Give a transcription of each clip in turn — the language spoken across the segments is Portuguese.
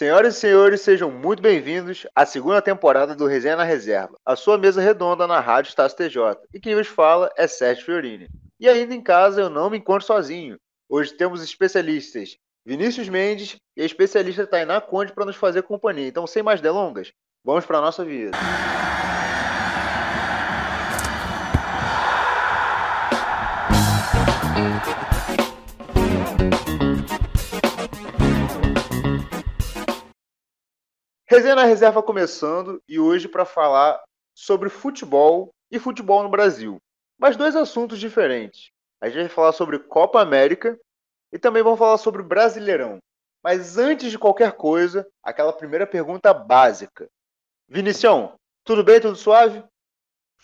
Senhoras e senhores, sejam muito bem-vindos à segunda temporada do Resenha na Reserva, a sua mesa redonda na Rádio Estácio TJ. E quem vos fala é Sérgio Fiorini. E ainda em casa eu não me encontro sozinho. Hoje temos especialistas Vinícius Mendes e a especialista Tainá Conde para nos fazer companhia. Então, sem mais delongas, vamos para a nossa vida. Resenha na Reserva começando e hoje para falar sobre futebol e futebol no Brasil. Mas dois assuntos diferentes. A gente vai falar sobre Copa América e também vamos falar sobre Brasileirão. Mas antes de qualquer coisa, aquela primeira pergunta básica. Vinicião, tudo bem? Tudo suave?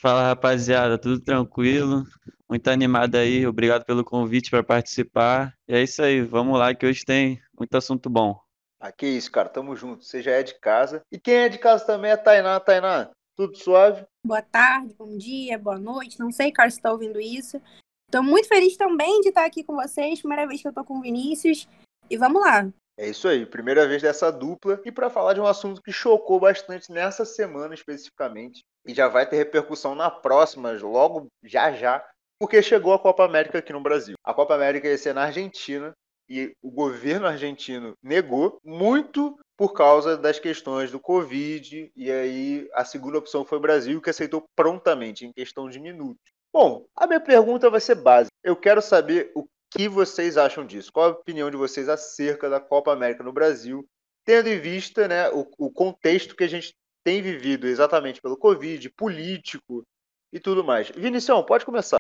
Fala rapaziada, tudo tranquilo? Muito animado aí, obrigado pelo convite para participar. E é isso aí, vamos lá que hoje tem muito assunto bom. Ah, que isso, cara, tamo junto. Você já é de casa. E quem é de casa também é Tainá. Tainá, tudo suave? Boa tarde, bom dia, boa noite. Não sei, cara, se tá ouvindo isso. Tô muito feliz também de estar aqui com vocês. Primeira vez que eu tô com o Vinícius. E vamos lá. É isso aí, primeira vez dessa dupla. E para falar de um assunto que chocou bastante nessa semana especificamente. E já vai ter repercussão na próxima, logo já já. Porque chegou a Copa América aqui no Brasil. A Copa América ia ser na Argentina e o governo argentino negou muito por causa das questões do Covid, e aí a segunda opção foi o Brasil, que aceitou prontamente, em questão de minutos. Bom, a minha pergunta vai ser básica. Eu quero saber o que vocês acham disso. Qual a opinião de vocês acerca da Copa América no Brasil, tendo em vista né, o, o contexto que a gente tem vivido exatamente pelo Covid, político e tudo mais. Vinicião, pode começar.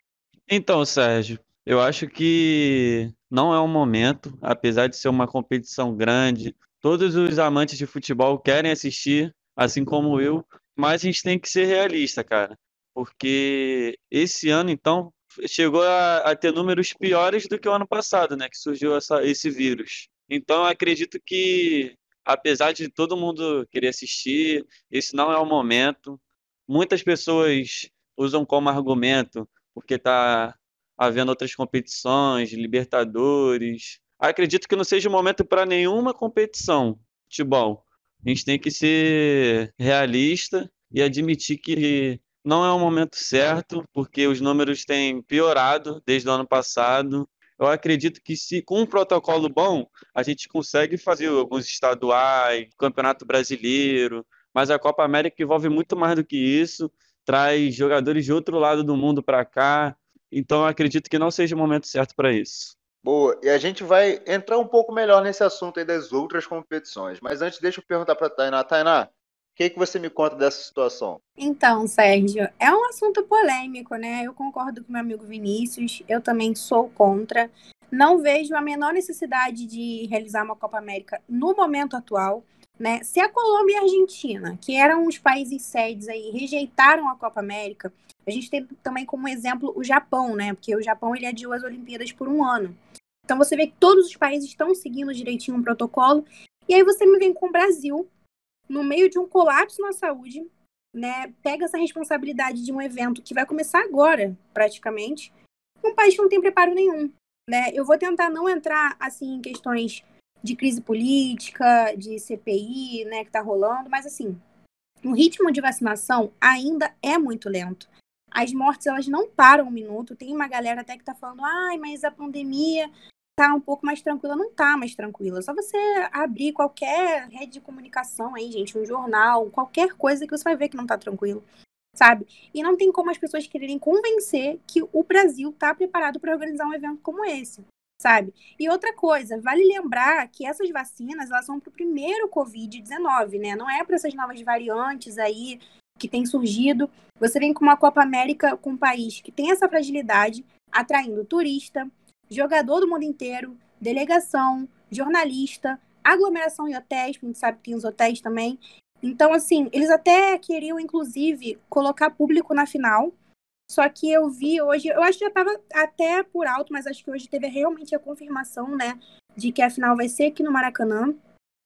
Então, Sérgio, eu acho que não é o momento, apesar de ser uma competição grande. Todos os amantes de futebol querem assistir, assim como eu, mas a gente tem que ser realista, cara. Porque esse ano, então, chegou a, a ter números piores do que o ano passado, né? Que surgiu essa, esse vírus. Então, eu acredito que, apesar de todo mundo querer assistir, esse não é o momento. Muitas pessoas usam como argumento, porque está havendo outras competições, Libertadores. Acredito que não seja o momento para nenhuma competição futebol. A gente tem que ser realista e admitir que não é o momento certo, porque os números têm piorado desde o ano passado. Eu acredito que se com um protocolo bom, a gente consegue fazer alguns estaduais, Campeonato Brasileiro, mas a Copa América envolve muito mais do que isso, traz jogadores de outro lado do mundo para cá, então eu acredito que não seja o momento certo para isso. Boa, e a gente vai entrar um pouco melhor nesse assunto aí das outras competições. Mas antes, deixa eu perguntar para a Tainá. Tainá, o que, que você me conta dessa situação? Então, Sérgio, é um assunto polêmico, né? Eu concordo com meu amigo Vinícius, eu também sou contra. Não vejo a menor necessidade de realizar uma Copa América no momento atual. Né? Se a Colômbia e a Argentina, que eram os países sedes aí, rejeitaram a Copa América, a gente tem também como exemplo o Japão, né? Porque o Japão ele adiou as Olimpíadas por um ano. Então você vê que todos os países estão seguindo direitinho o protocolo. E aí você me vem com o Brasil, no meio de um colapso na saúde, né? Pega essa responsabilidade de um evento que vai começar agora, praticamente, um país que não tem preparo nenhum. Né? Eu vou tentar não entrar assim em questões de crise política, de CPI, né, que está rolando, mas assim, o ritmo de vacinação ainda é muito lento. As mortes, elas não param um minuto. Tem uma galera até que tá falando, ai, mas a pandemia tá um pouco mais tranquila. Não tá mais tranquila. Só você abrir qualquer rede de comunicação aí, gente, um jornal, qualquer coisa que você vai ver que não tá tranquilo, sabe? E não tem como as pessoas quererem convencer que o Brasil tá preparado para organizar um evento como esse, sabe? E outra coisa, vale lembrar que essas vacinas, elas são pro primeiro Covid-19, né? Não é para essas novas variantes aí que tem surgido. Você vem com uma Copa América com um país que tem essa fragilidade, atraindo turista, jogador do mundo inteiro, delegação, jornalista, aglomeração em hotéis, a gente sabe que tem os hotéis também. Então, assim, eles até queriam, inclusive, colocar público na final. Só que eu vi hoje, eu acho que já estava até por alto, mas acho que hoje teve realmente a confirmação, né, de que a final vai ser aqui no Maracanã.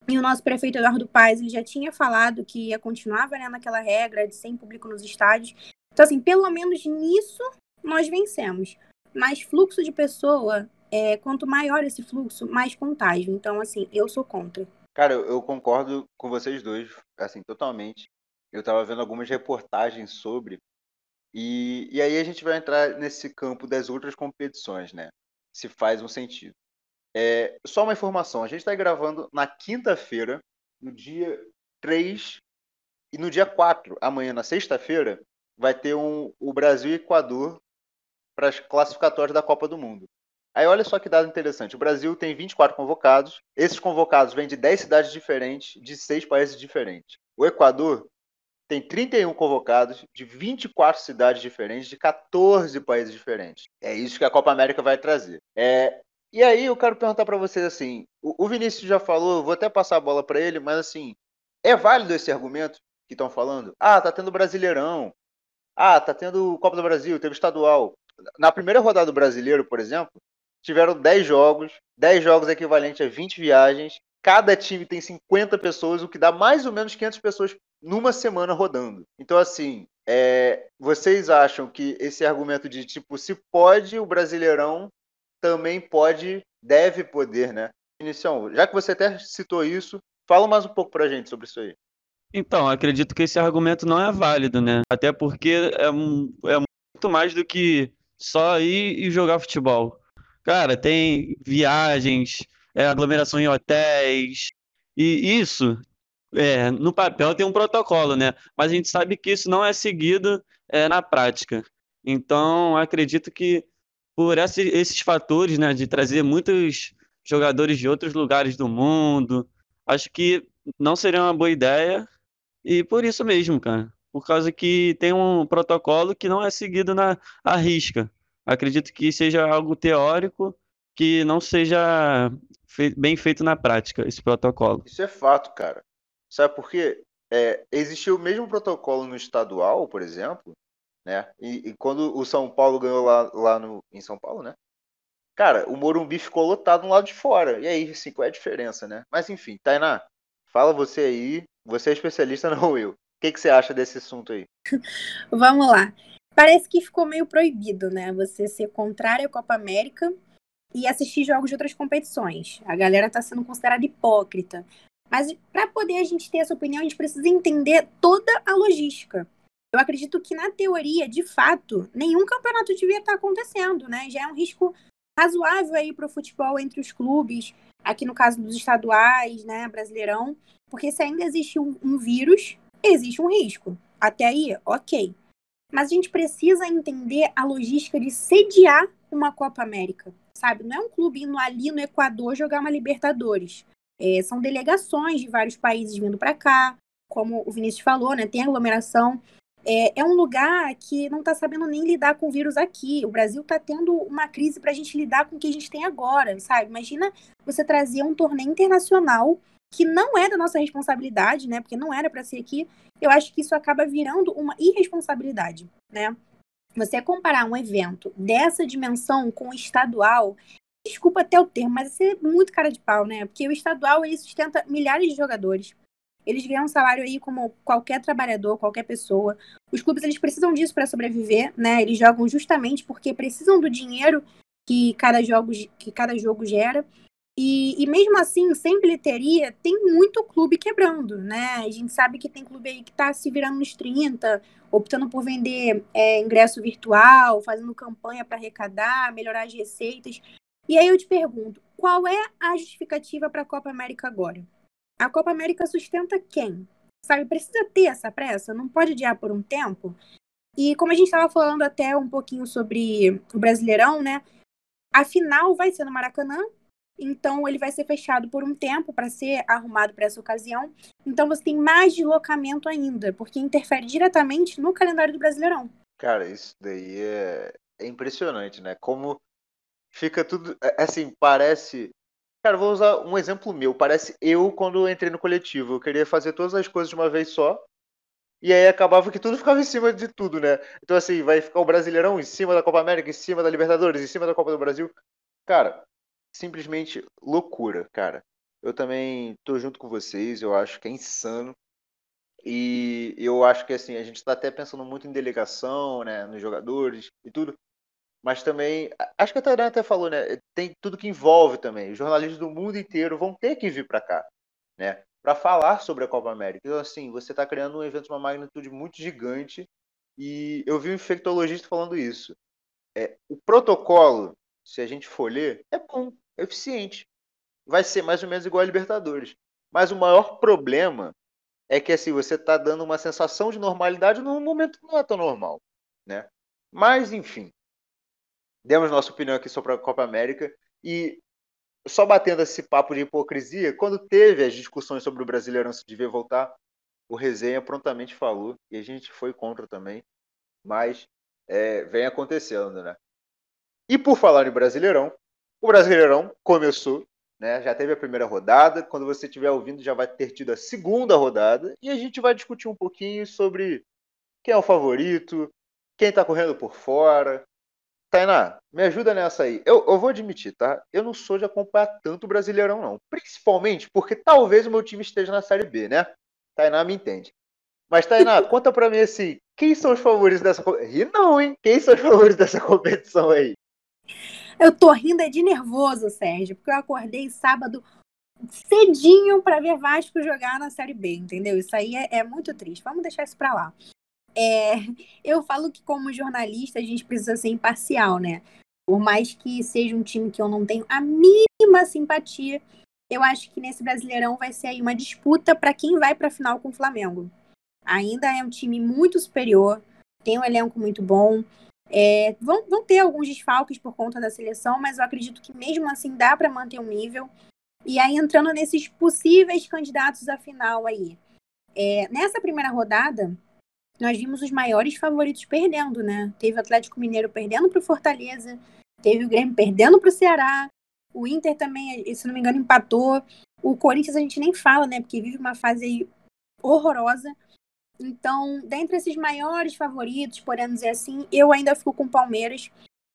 E o nosso prefeito Eduardo Paes ele já tinha falado que ia continuar valendo aquela regra de sem público nos estádios. Então, assim, pelo menos nisso nós vencemos. Mas fluxo de pessoa, é, quanto maior esse fluxo, mais contágio. Então, assim, eu sou contra. Cara, eu, concordo com vocês dois, assim, totalmente. Eu tava vendo algumas reportagens sobre. E, e aí a gente vai entrar nesse campo das outras competições, né? Se faz um sentido. É, só uma informação, a gente está gravando na quinta-feira, no dia 3 e no dia 4, amanhã, na sexta-feira, vai ter um, o Brasil e Equador para as classificatórias da Copa do Mundo. Aí olha só que dado interessante. O Brasil tem 24 convocados. Esses convocados vêm de 10 cidades diferentes, de 6 países diferentes. O Equador tem 31 convocados de 24 cidades diferentes, de 14 países diferentes. É isso que a Copa América vai trazer. É, e aí eu quero perguntar para vocês assim, o, Vinícius já falou, vou até passar a bola para ele, mas assim, é válido esse argumento que estão falando? Ah, tá tendo Brasileirão. Ah, tá tendo Copa do Brasil, teve estadual. Na primeira rodada do Brasileiro, por exemplo, tiveram 10 jogos, 10 jogos equivalente a 20 viagens. Cada time tem 50 pessoas, o que dá mais ou menos 500 pessoas numa semana rodando. Então, assim, é, vocês acham que esse argumento de tipo, se pode, o Brasileirão também pode, deve poder, né? Inicial, já que você até citou isso, fala mais um pouco pra gente sobre isso aí. Então, acredito que esse argumento não é válido, né? Até porque é, é muito mais do que só ir e jogar futebol. Cara, tem viagens, é, aglomeração em hotéis, e isso, é, no papel tem um protocolo, né? Mas a gente sabe que isso não é seguido é, na prática. Então, acredito que por esse, esses fatores, né, de trazer muitos jogadores de outros lugares do mundo, acho que não seria uma boa ideia. E por isso mesmo, cara. Por causa que tem um protocolo que não é seguido na à risca acredito que seja algo teórico que não seja bem feito na prática, esse protocolo. Isso é fato, cara. Sabe por quê? É, existiu o mesmo protocolo no estadual, por exemplo, né? E, e, quando o São Paulo ganhou lá, lá no, em São Paulo, né? Cara, o Morumbi ficou lotado no lado de fora. E aí, assim, qual é a diferença, né? Mas enfim, Tainá, fala você aí. Você é especialista, não eu. O que, que você acha desse assunto aí? Vamos lá parece que ficou meio proibido, né? Você ser contrário à Copa América e assistir jogos de outras competições. A galera está sendo considerada hipócrita. Mas para poder a gente ter essa opinião, a gente precisa entender toda a logística. Eu acredito que, na teoria, de fato, nenhum campeonato devia estar acontecendo, né? Já é um risco razoável aí para o futebol entre os clubes, aqui no caso dos estaduais, né, Brasileirão, porque se ainda existe um, um vírus, existe um risco. Até aí, ok. Mas a gente precisa entender a logística de sediar uma Copa América, sabe? Não é um clube indo ali no Equador jogar uma Libertadores. É, são delegações de vários países vindo para cá, como o Vinícius falou, né? Tem aglomeração. É, é um lugar que não está sabendo nem lidar com o vírus aqui. O Brasil está tendo uma crise para a gente lidar com o que a gente tem agora, sabe? Imagina você trazer um torneio internacional que não é da nossa responsabilidade, né? Porque não era para ser aqui. Eu acho que isso acaba virando uma irresponsabilidade, né? Você comparar um evento dessa dimensão com o estadual, desculpa até o termo, mas isso é muito cara de pau, né? Porque o estadual ele sustenta milhares de jogadores. Eles ganham um salário aí como qualquer trabalhador, qualquer pessoa. Os clubes eles precisam disso para sobreviver, né? Eles jogam justamente porque precisam do dinheiro que cada jogo, que cada jogo gera. E, e, mesmo assim, sem bilheteria, tem muito clube quebrando, né? A gente sabe que tem clube aí que está se virando nos 30, optando por vender é, ingresso virtual, fazendo campanha para arrecadar, melhorar as receitas. E aí eu te pergunto, qual é a justificativa para a Copa América agora? A Copa América sustenta quem? Sabe, precisa ter essa pressa, não pode adiar por um tempo. E como a gente estava falando até um pouquinho sobre o Brasileirão, né? A final vai ser no Maracanã, então ele vai ser fechado por um tempo para ser arrumado para essa ocasião. Então você tem mais deslocamento ainda, porque interfere diretamente no calendário do Brasileirão. Cara, isso daí é, é impressionante, né? Como fica tudo. É, assim, parece. Cara, vou usar um exemplo meu. Parece eu quando entrei no coletivo. Eu queria fazer todas as coisas de uma vez só. E aí acabava que tudo ficava em cima de tudo, né? Então, assim, vai ficar o Brasileirão em cima da Copa América, em cima da Libertadores, em cima da Copa do Brasil. Cara, simplesmente loucura, cara. Eu também tô junto com vocês, eu acho que é insano. E eu acho que assim, a gente está até pensando muito em delegação, né, nos jogadores e tudo. Mas também, acho que a Tainá até falou, né, tem tudo que envolve também. Os jornalistas do mundo inteiro vão ter que vir para cá. né? Para falar sobre a Copa América. Então, assim, você está criando um evento de uma magnitude muito gigante e eu vi um infectologista falando isso. É, o protocolo, se a gente for ler, é bom, é eficiente. Vai ser mais ou menos igual a Libertadores. Mas o maior problema é que assim, você está dando uma sensação de normalidade num momento que não é tão normal. Né? Mas, enfim, demos nossa opinião aqui sobre a Copa América e só batendo esse papo de hipocrisia, quando teve as discussões sobre o Brasileirão se devia voltar, o Resenha prontamente falou e a gente foi contra também, mas é, vem acontecendo, né? E por falar em Brasileirão, o Brasileirão começou, né? Já teve a primeira rodada. Quando você estiver ouvindo, já vai ter tido a segunda rodada e a gente vai discutir um pouquinho sobre quem é o favorito, quem está correndo por fora. Tainá, me ajuda nessa aí. Eu, eu, vou admitir, tá? Eu não sou de acompanhar tanto o Brasileirão, não. Principalmente porque talvez o meu time esteja na Série B, né? Tainá me entende. Mas, Tainá, conta pra mim assim, quem são os favoritos dessa Ri não, hein? Quem são os favoritos dessa competição aí? Eu tô rindo é de nervoso, Sérgio, porque eu acordei sábado cedinho para ver Vasco jogar na Série B, entendeu? Isso aí é, é muito triste. Vamos deixar isso para lá. É, eu falo que, como jornalista, a gente precisa ser imparcial, né? Por mais que seja um time que eu não tenho a mínima simpatia, eu acho que nesse Brasileirão vai ser aí uma disputa para quem vai para a final com o Flamengo. Ainda é um time muito superior, tem um elenco muito bom. É, vão, vão ter alguns desfalques por conta da seleção, mas eu acredito que mesmo assim dá para manter um nível. E aí, entrando nesses possíveis candidatos à final aí. É, nessa primeira rodada, nós vimos os maiores favoritos perdendo, né? Teve o Atlético Mineiro perdendo para o Fortaleza, teve o Grêmio perdendo para o Ceará, o Inter também, se não me engano, empatou. O Corinthians a gente nem fala, né? Porque vive uma fase horrorosa. Então, dentre esses maiores favoritos, podemos dizer assim, eu ainda fico com o Palmeiras.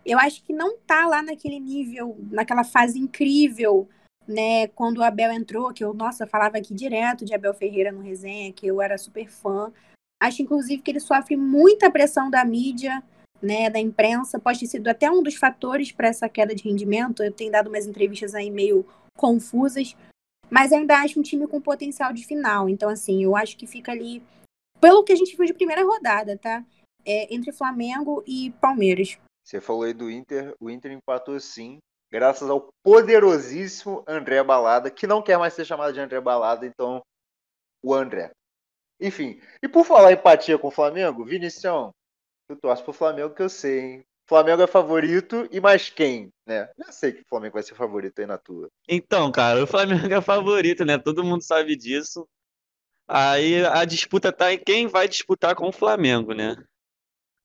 Eu acho que não tá lá naquele nível, naquela fase incrível, né? Quando o Abel entrou, que eu, nossa, falava aqui direto de Abel Ferreira no resenha, que eu era super fã. Acho, inclusive, que ele sofre muita pressão da mídia, né, da imprensa. Pode ter sido até um dos fatores para essa queda de rendimento. Eu tenho dado umas entrevistas aí meio confusas. Mas ainda acho um time com potencial de final. Então, assim, eu acho que fica ali, pelo que a gente viu de primeira rodada, tá? É, entre Flamengo e Palmeiras. Você falou aí do Inter. O Inter empatou sim, graças ao poderosíssimo André Balada, que não quer mais ser chamado de André Balada, então o André. Enfim, e por falar empatia com o Flamengo, Vinicião, tu torce pro Flamengo que eu sei, hein? Flamengo é favorito e mais quem, né? Já sei que o Flamengo vai ser favorito aí na tua. Então, cara, o Flamengo é favorito, né? Todo mundo sabe disso. Aí a disputa tá em quem vai disputar com o Flamengo, né?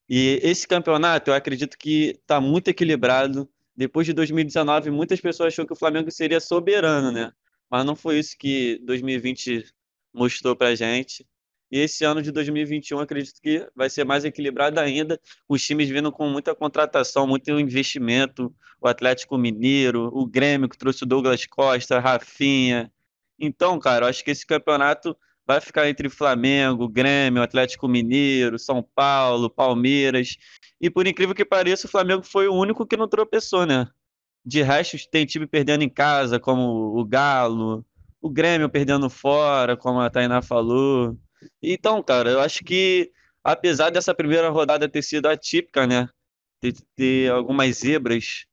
E esse campeonato eu acredito que tá muito equilibrado. Depois de 2019, muitas pessoas achou que o Flamengo seria soberano, né? Mas não foi isso que 2020 mostrou pra gente. E esse ano de 2021 acredito que vai ser mais equilibrado ainda, os times vindo com muita contratação, muito investimento, o Atlético Mineiro, o Grêmio que trouxe o Douglas Costa, Rafinha. Então, cara, acho que esse campeonato vai ficar entre Flamengo, Grêmio, Atlético Mineiro, São Paulo, Palmeiras. E por incrível que pareça, o Flamengo foi o único que não tropeçou, né? De resto, tem time perdendo em casa, como o Galo, o Grêmio perdendo fora, como a Tainá falou. Então, cara, eu acho que apesar dessa primeira rodada ter sido atípica, né? Ter, ter algumas zebras,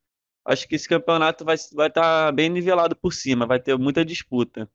acho que esse campeonato vai estar vai tá bem nivelado por cima, vai ter muita disputa.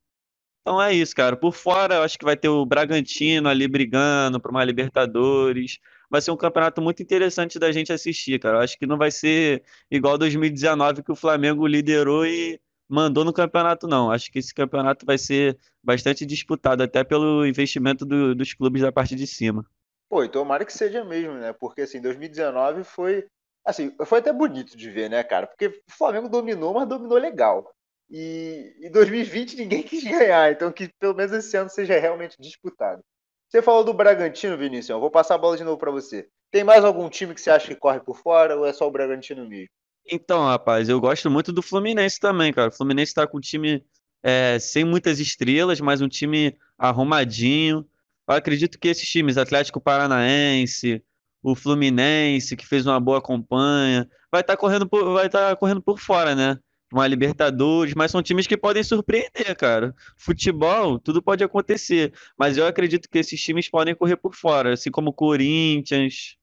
Então é isso, cara. Por fora, eu acho que vai ter o Bragantino ali brigando para uma Libertadores. Vai ser um campeonato muito interessante da gente assistir, cara. Eu acho que não vai ser igual 2019 que o Flamengo liderou e mandou no campeonato, não. Acho que esse campeonato vai ser bastante disputado, até pelo investimento do, dos clubes da parte de cima. Pô, então tomara que seja mesmo, né? Porque assim, 2019 foi. Assim, foi até bonito de ver, né, cara? Porque o Flamengo dominou, mas dominou legal. E em 2020 ninguém quis ganhar, então que pelo menos esse ano seja realmente disputado. Você falou do Bragantino, Vinícius, eu vou passar a bola de novo para você. Tem mais algum time que você acha que corre por fora ou é só o Bragantino mesmo? Então, rapaz, eu gosto muito do Fluminense também, cara. O Fluminense tá com um time é, sem muitas estrelas, mas um time arrumadinho. Eu acredito que esses times, Atlético Paranaense, o Fluminense, que fez uma boa campanha, vai estar tá correndo vai tá correndo por fora, né? uma Libertadores, mas são times que podem surpreender, cara. Futebol, tudo pode acontecer, mas eu acredito que esses times podem correr por fora, assim como o Corinthians.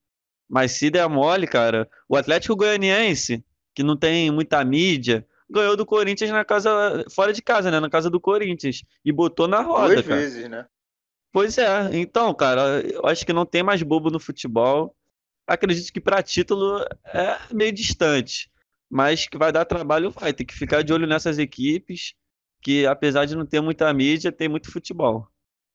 Mas se der mole, cara, o Atlético Goianiense, que não tem muita mídia, ganhou do Corinthians na casa, fora de casa, né? Na casa do Corinthians. E botou na roda. Duas cara. vezes, né? Pois é. Então, cara, eu acho que não tem mais bobo no futebol. Acredito que para título é meio distante. Mas que vai dar trabalho, vai. Tem que ficar de olho nessas equipes, que apesar de não ter muita mídia, tem muito futebol.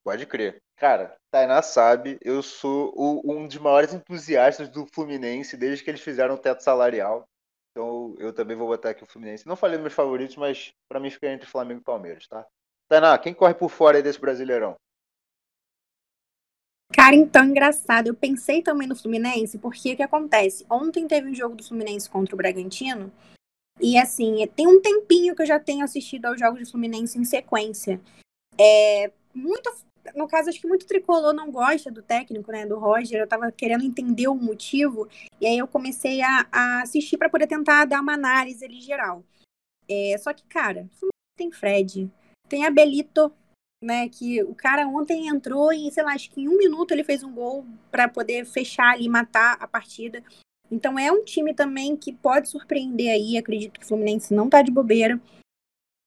Pode crer. Cara, Tainá sabe, eu sou o, um dos maiores entusiastas do Fluminense desde que eles fizeram o teto salarial. Então eu também vou botar aqui o Fluminense. Não falei meus favoritos, mas para mim fica entre Flamengo e Palmeiras, tá? Tainá, quem corre por fora aí desse Brasileirão? Cara, então engraçado. Eu pensei também no Fluminense, porque o que acontece? Ontem teve um jogo do Fluminense contra o Bragantino. E assim, tem um tempinho que eu já tenho assistido aos jogos do Fluminense em sequência. É, muito no caso, acho que muito tricolor não gosta do técnico, né, do Roger. Eu tava querendo entender o motivo, e aí eu comecei a, a assistir para poder tentar dar uma análise ali geral. É, só que, cara, tem Fred, tem Abelito, né, que o cara ontem entrou e, sei lá, acho que em um minuto ele fez um gol para poder fechar ali, matar a partida. Então é um time também que pode surpreender aí. Acredito que o Fluminense não tá de bobeira.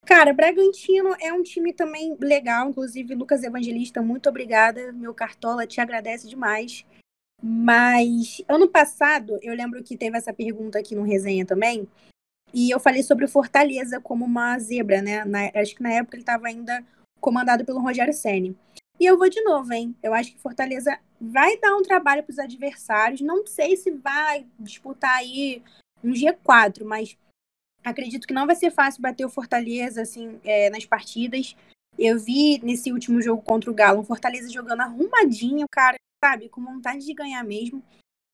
Cara, Bragantino é um time também legal, inclusive Lucas Evangelista, muito obrigada. Meu cartola te agradece demais. Mas ano passado, eu lembro que teve essa pergunta aqui no resenha também, e eu falei sobre o Fortaleza como uma zebra, né? Na, acho que na época ele estava ainda comandado pelo Rogério Ceni. E eu vou de novo, hein? Eu acho que Fortaleza vai dar um trabalho para os adversários. Não sei se vai disputar aí um G4, mas Acredito que não vai ser fácil bater o Fortaleza assim é, nas partidas. Eu vi nesse último jogo contra o Galo um Fortaleza jogando arrumadinho, cara, sabe, com vontade de ganhar mesmo.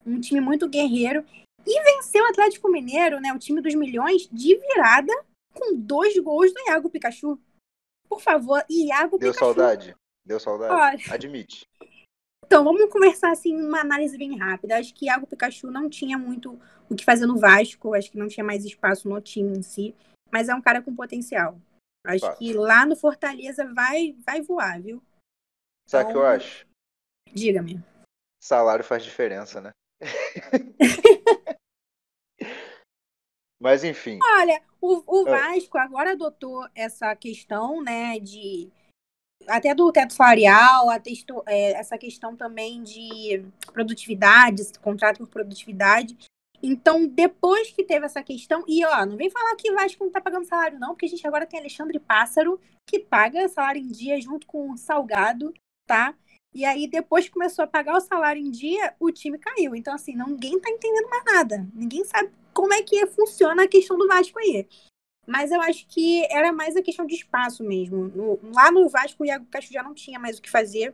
Um time muito guerreiro. E venceu o Atlético Mineiro, né, o time dos milhões, de virada com dois gols do Iago Pikachu. Por favor, Iago Deu Pikachu. Deu saudade. Deu saudade. Olha, Admite. Então, vamos começar assim uma análise bem rápida. Acho que Iago Pikachu não tinha muito o que fazer no Vasco, acho que não tinha mais espaço no time em si, mas é um cara com potencial. Acho que lá no Fortaleza vai vai voar, viu? Sabe o então, que eu então, acho? Diga-me. Salário faz diferença, né? Mas enfim. Olha, o, o ah. Vasco agora adotou essa questão, né, de até do teto salarial, texto, é, essa questão também de produtividade, contrato por produtividade. Então, depois que teve essa questão, e ó, não vem falar que Vasco não tá pagando salário, não, porque a gente agora tem Alexandre Pássaro, que paga salário em dia junto com o Salgado, tá? E aí, depois que começou a pagar o salário em dia, o time caiu. Então, assim, ninguém tá entendendo mais nada. Ninguém sabe como é que funciona a questão do Vasco aí. Mas eu acho que era mais a questão de espaço mesmo. No, lá no Vasco, o Iago Castro já não tinha mais o que fazer.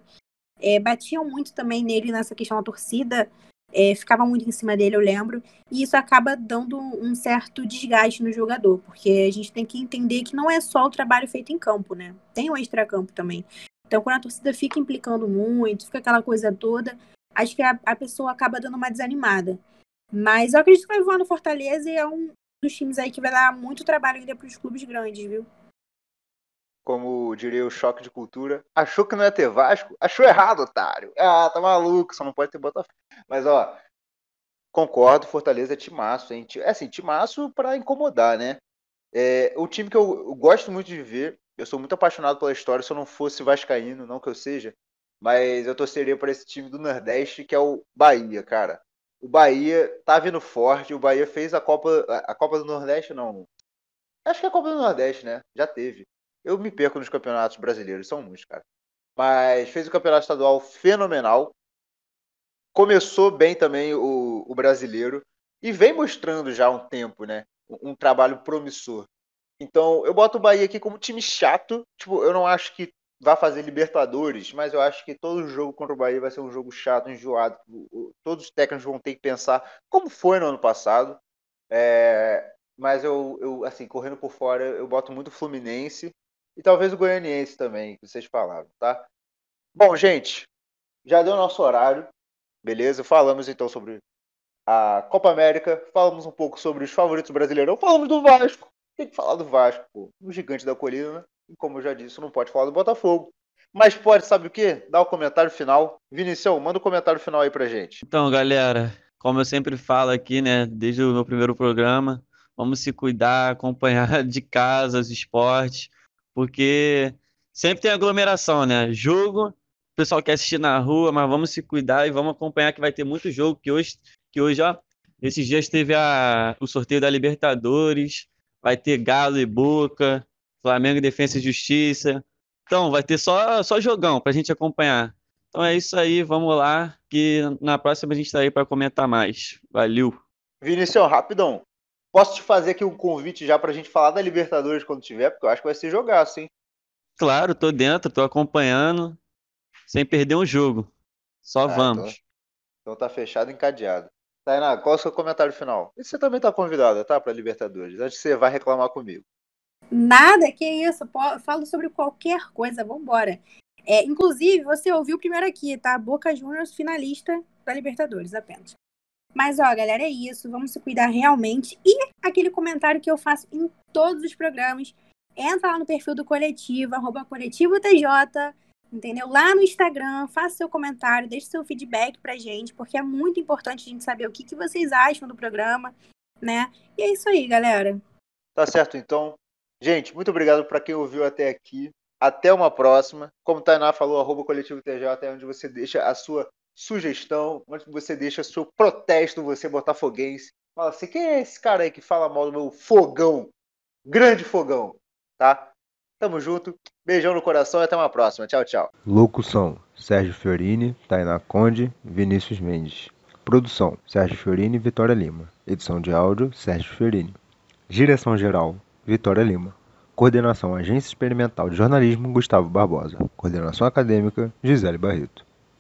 É, batiam muito também nele nessa questão da torcida. É, ficava muito em cima dele, eu lembro. E isso acaba dando um certo desgaste no jogador. Porque a gente tem que entender que não é só o trabalho feito em campo, né? Tem o extra-campo também. Então, quando a torcida fica implicando muito, fica aquela coisa toda, acho que a, a pessoa acaba dando uma desanimada. Mas eu acredito que vai voar no Fortaleza e é um, dos times aí que vai dar muito trabalho ainda para os clubes grandes, viu? Como diria o choque de cultura, achou que não ia ter Vasco? Achou errado, otário. Ah, tá maluco, só não pode ter Botafogo. Mas, ó, concordo, Fortaleza é timaço, hein? É assim, timaço para incomodar, né? É, o time que eu, eu, gosto muito de ver, eu sou muito apaixonado pela história, se eu não fosse vascaíno, não que eu seja, mas eu torceria para esse time do Nordeste, que é o Bahia, cara o Bahia tá vindo forte. O Bahia fez a Copa, a Copa do Nordeste, não. Acho que é a Copa do Nordeste, né? Já teve. Eu me perco nos campeonatos brasileiros, são muitos, cara. Mas fez o campeonato estadual fenomenal. Começou bem também o, o brasileiro. E vem mostrando já há um tempo, né? Um, um trabalho promissor. Então, eu boto o Bahia aqui como time chato. Tipo, eu não acho que vai fazer Libertadores, mas eu acho que todo jogo contra o Bahia vai ser um jogo chato, enjoado. Todos os técnicos vão ter que pensar como foi no ano passado. É, mas eu, eu, assim, correndo por fora, eu boto muito Fluminense e talvez o Goianiense também, que vocês falaram, tá? Bom, gente, já deu nosso horário, beleza? Falamos então sobre a Copa América, falamos um pouco sobre os favoritos brasileiros, falamos do Vasco, tem que falar do Vasco, pô. O gigante da colina, e como eu já disse, não pode falar do Botafogo. Mas pode, sabe o quê? Dar o comentário final. Vinicius, manda o um comentário final aí pra gente. Então, galera, como eu sempre falo aqui, né, desde o meu primeiro programa, vamos se cuidar, acompanhar de casa os esportes, porque sempre tem aglomeração, né? Jogo, o pessoal quer assistir na rua, mas vamos se cuidar e vamos acompanhar que vai ter muito jogo, que hoje, que hoje ó, esses dias teve a, o sorteio da Libertadores, vai ter Galo e Boca, Flamengo Defesa e Justiça. Então, vai ter só, só jogão pra gente acompanhar. Então é isso aí, vamos lá, que na próxima a gente tá aí para comentar mais. Valeu. Vinicius, rapidão. Posso te fazer aqui um convite já pra gente falar da Libertadores quando tiver, porque eu acho que vai ser jogaço, hein? Claro, tô dentro, tô acompanhando, sem perder um jogo. Só ah, vamos. Então, então tá fechado, encadeado. Tainá, qual é o seu comentário final? E você também tá convidada, tá, pra Libertadores. Antes você vai reclamar comigo. Nada, que isso. Falo sobre qualquer coisa, vambora. É, inclusive, você ouviu primeiro aqui, tá? Boca Juniors finalista da Libertadores apenas. Mas, ó, galera, é isso. Vamos se cuidar realmente. E aquele comentário que eu faço em todos os programas. Entra lá no perfil do coletivo, arroba coletivo TJ, entendeu? Lá no Instagram, faça seu comentário, deixe seu feedback pra gente, porque é muito importante a gente saber o que, que vocês acham do programa, né? E é isso aí, galera. Tá certo, então. Gente, muito obrigado para quem ouviu até aqui. Até uma próxima. Como o Tainá falou, arroba coletivo TJ é onde você deixa a sua sugestão, onde você deixa seu protesto, você botafoguense. Fala assim, quem é esse cara aí que fala mal do meu fogão? Grande fogão, tá? Tamo junto. Beijão no coração e até uma próxima. Tchau, tchau. Locução: Sérgio Fiorini, Tainá Conde, Vinícius Mendes. Produção: Sérgio Fiorini e Vitória Lima. Edição de áudio: Sérgio Fiorini. Direção geral: Vitória Lima. Coordenação Agência Experimental de Jornalismo, Gustavo Barbosa. Coordenação Acadêmica, Gisele Barreto.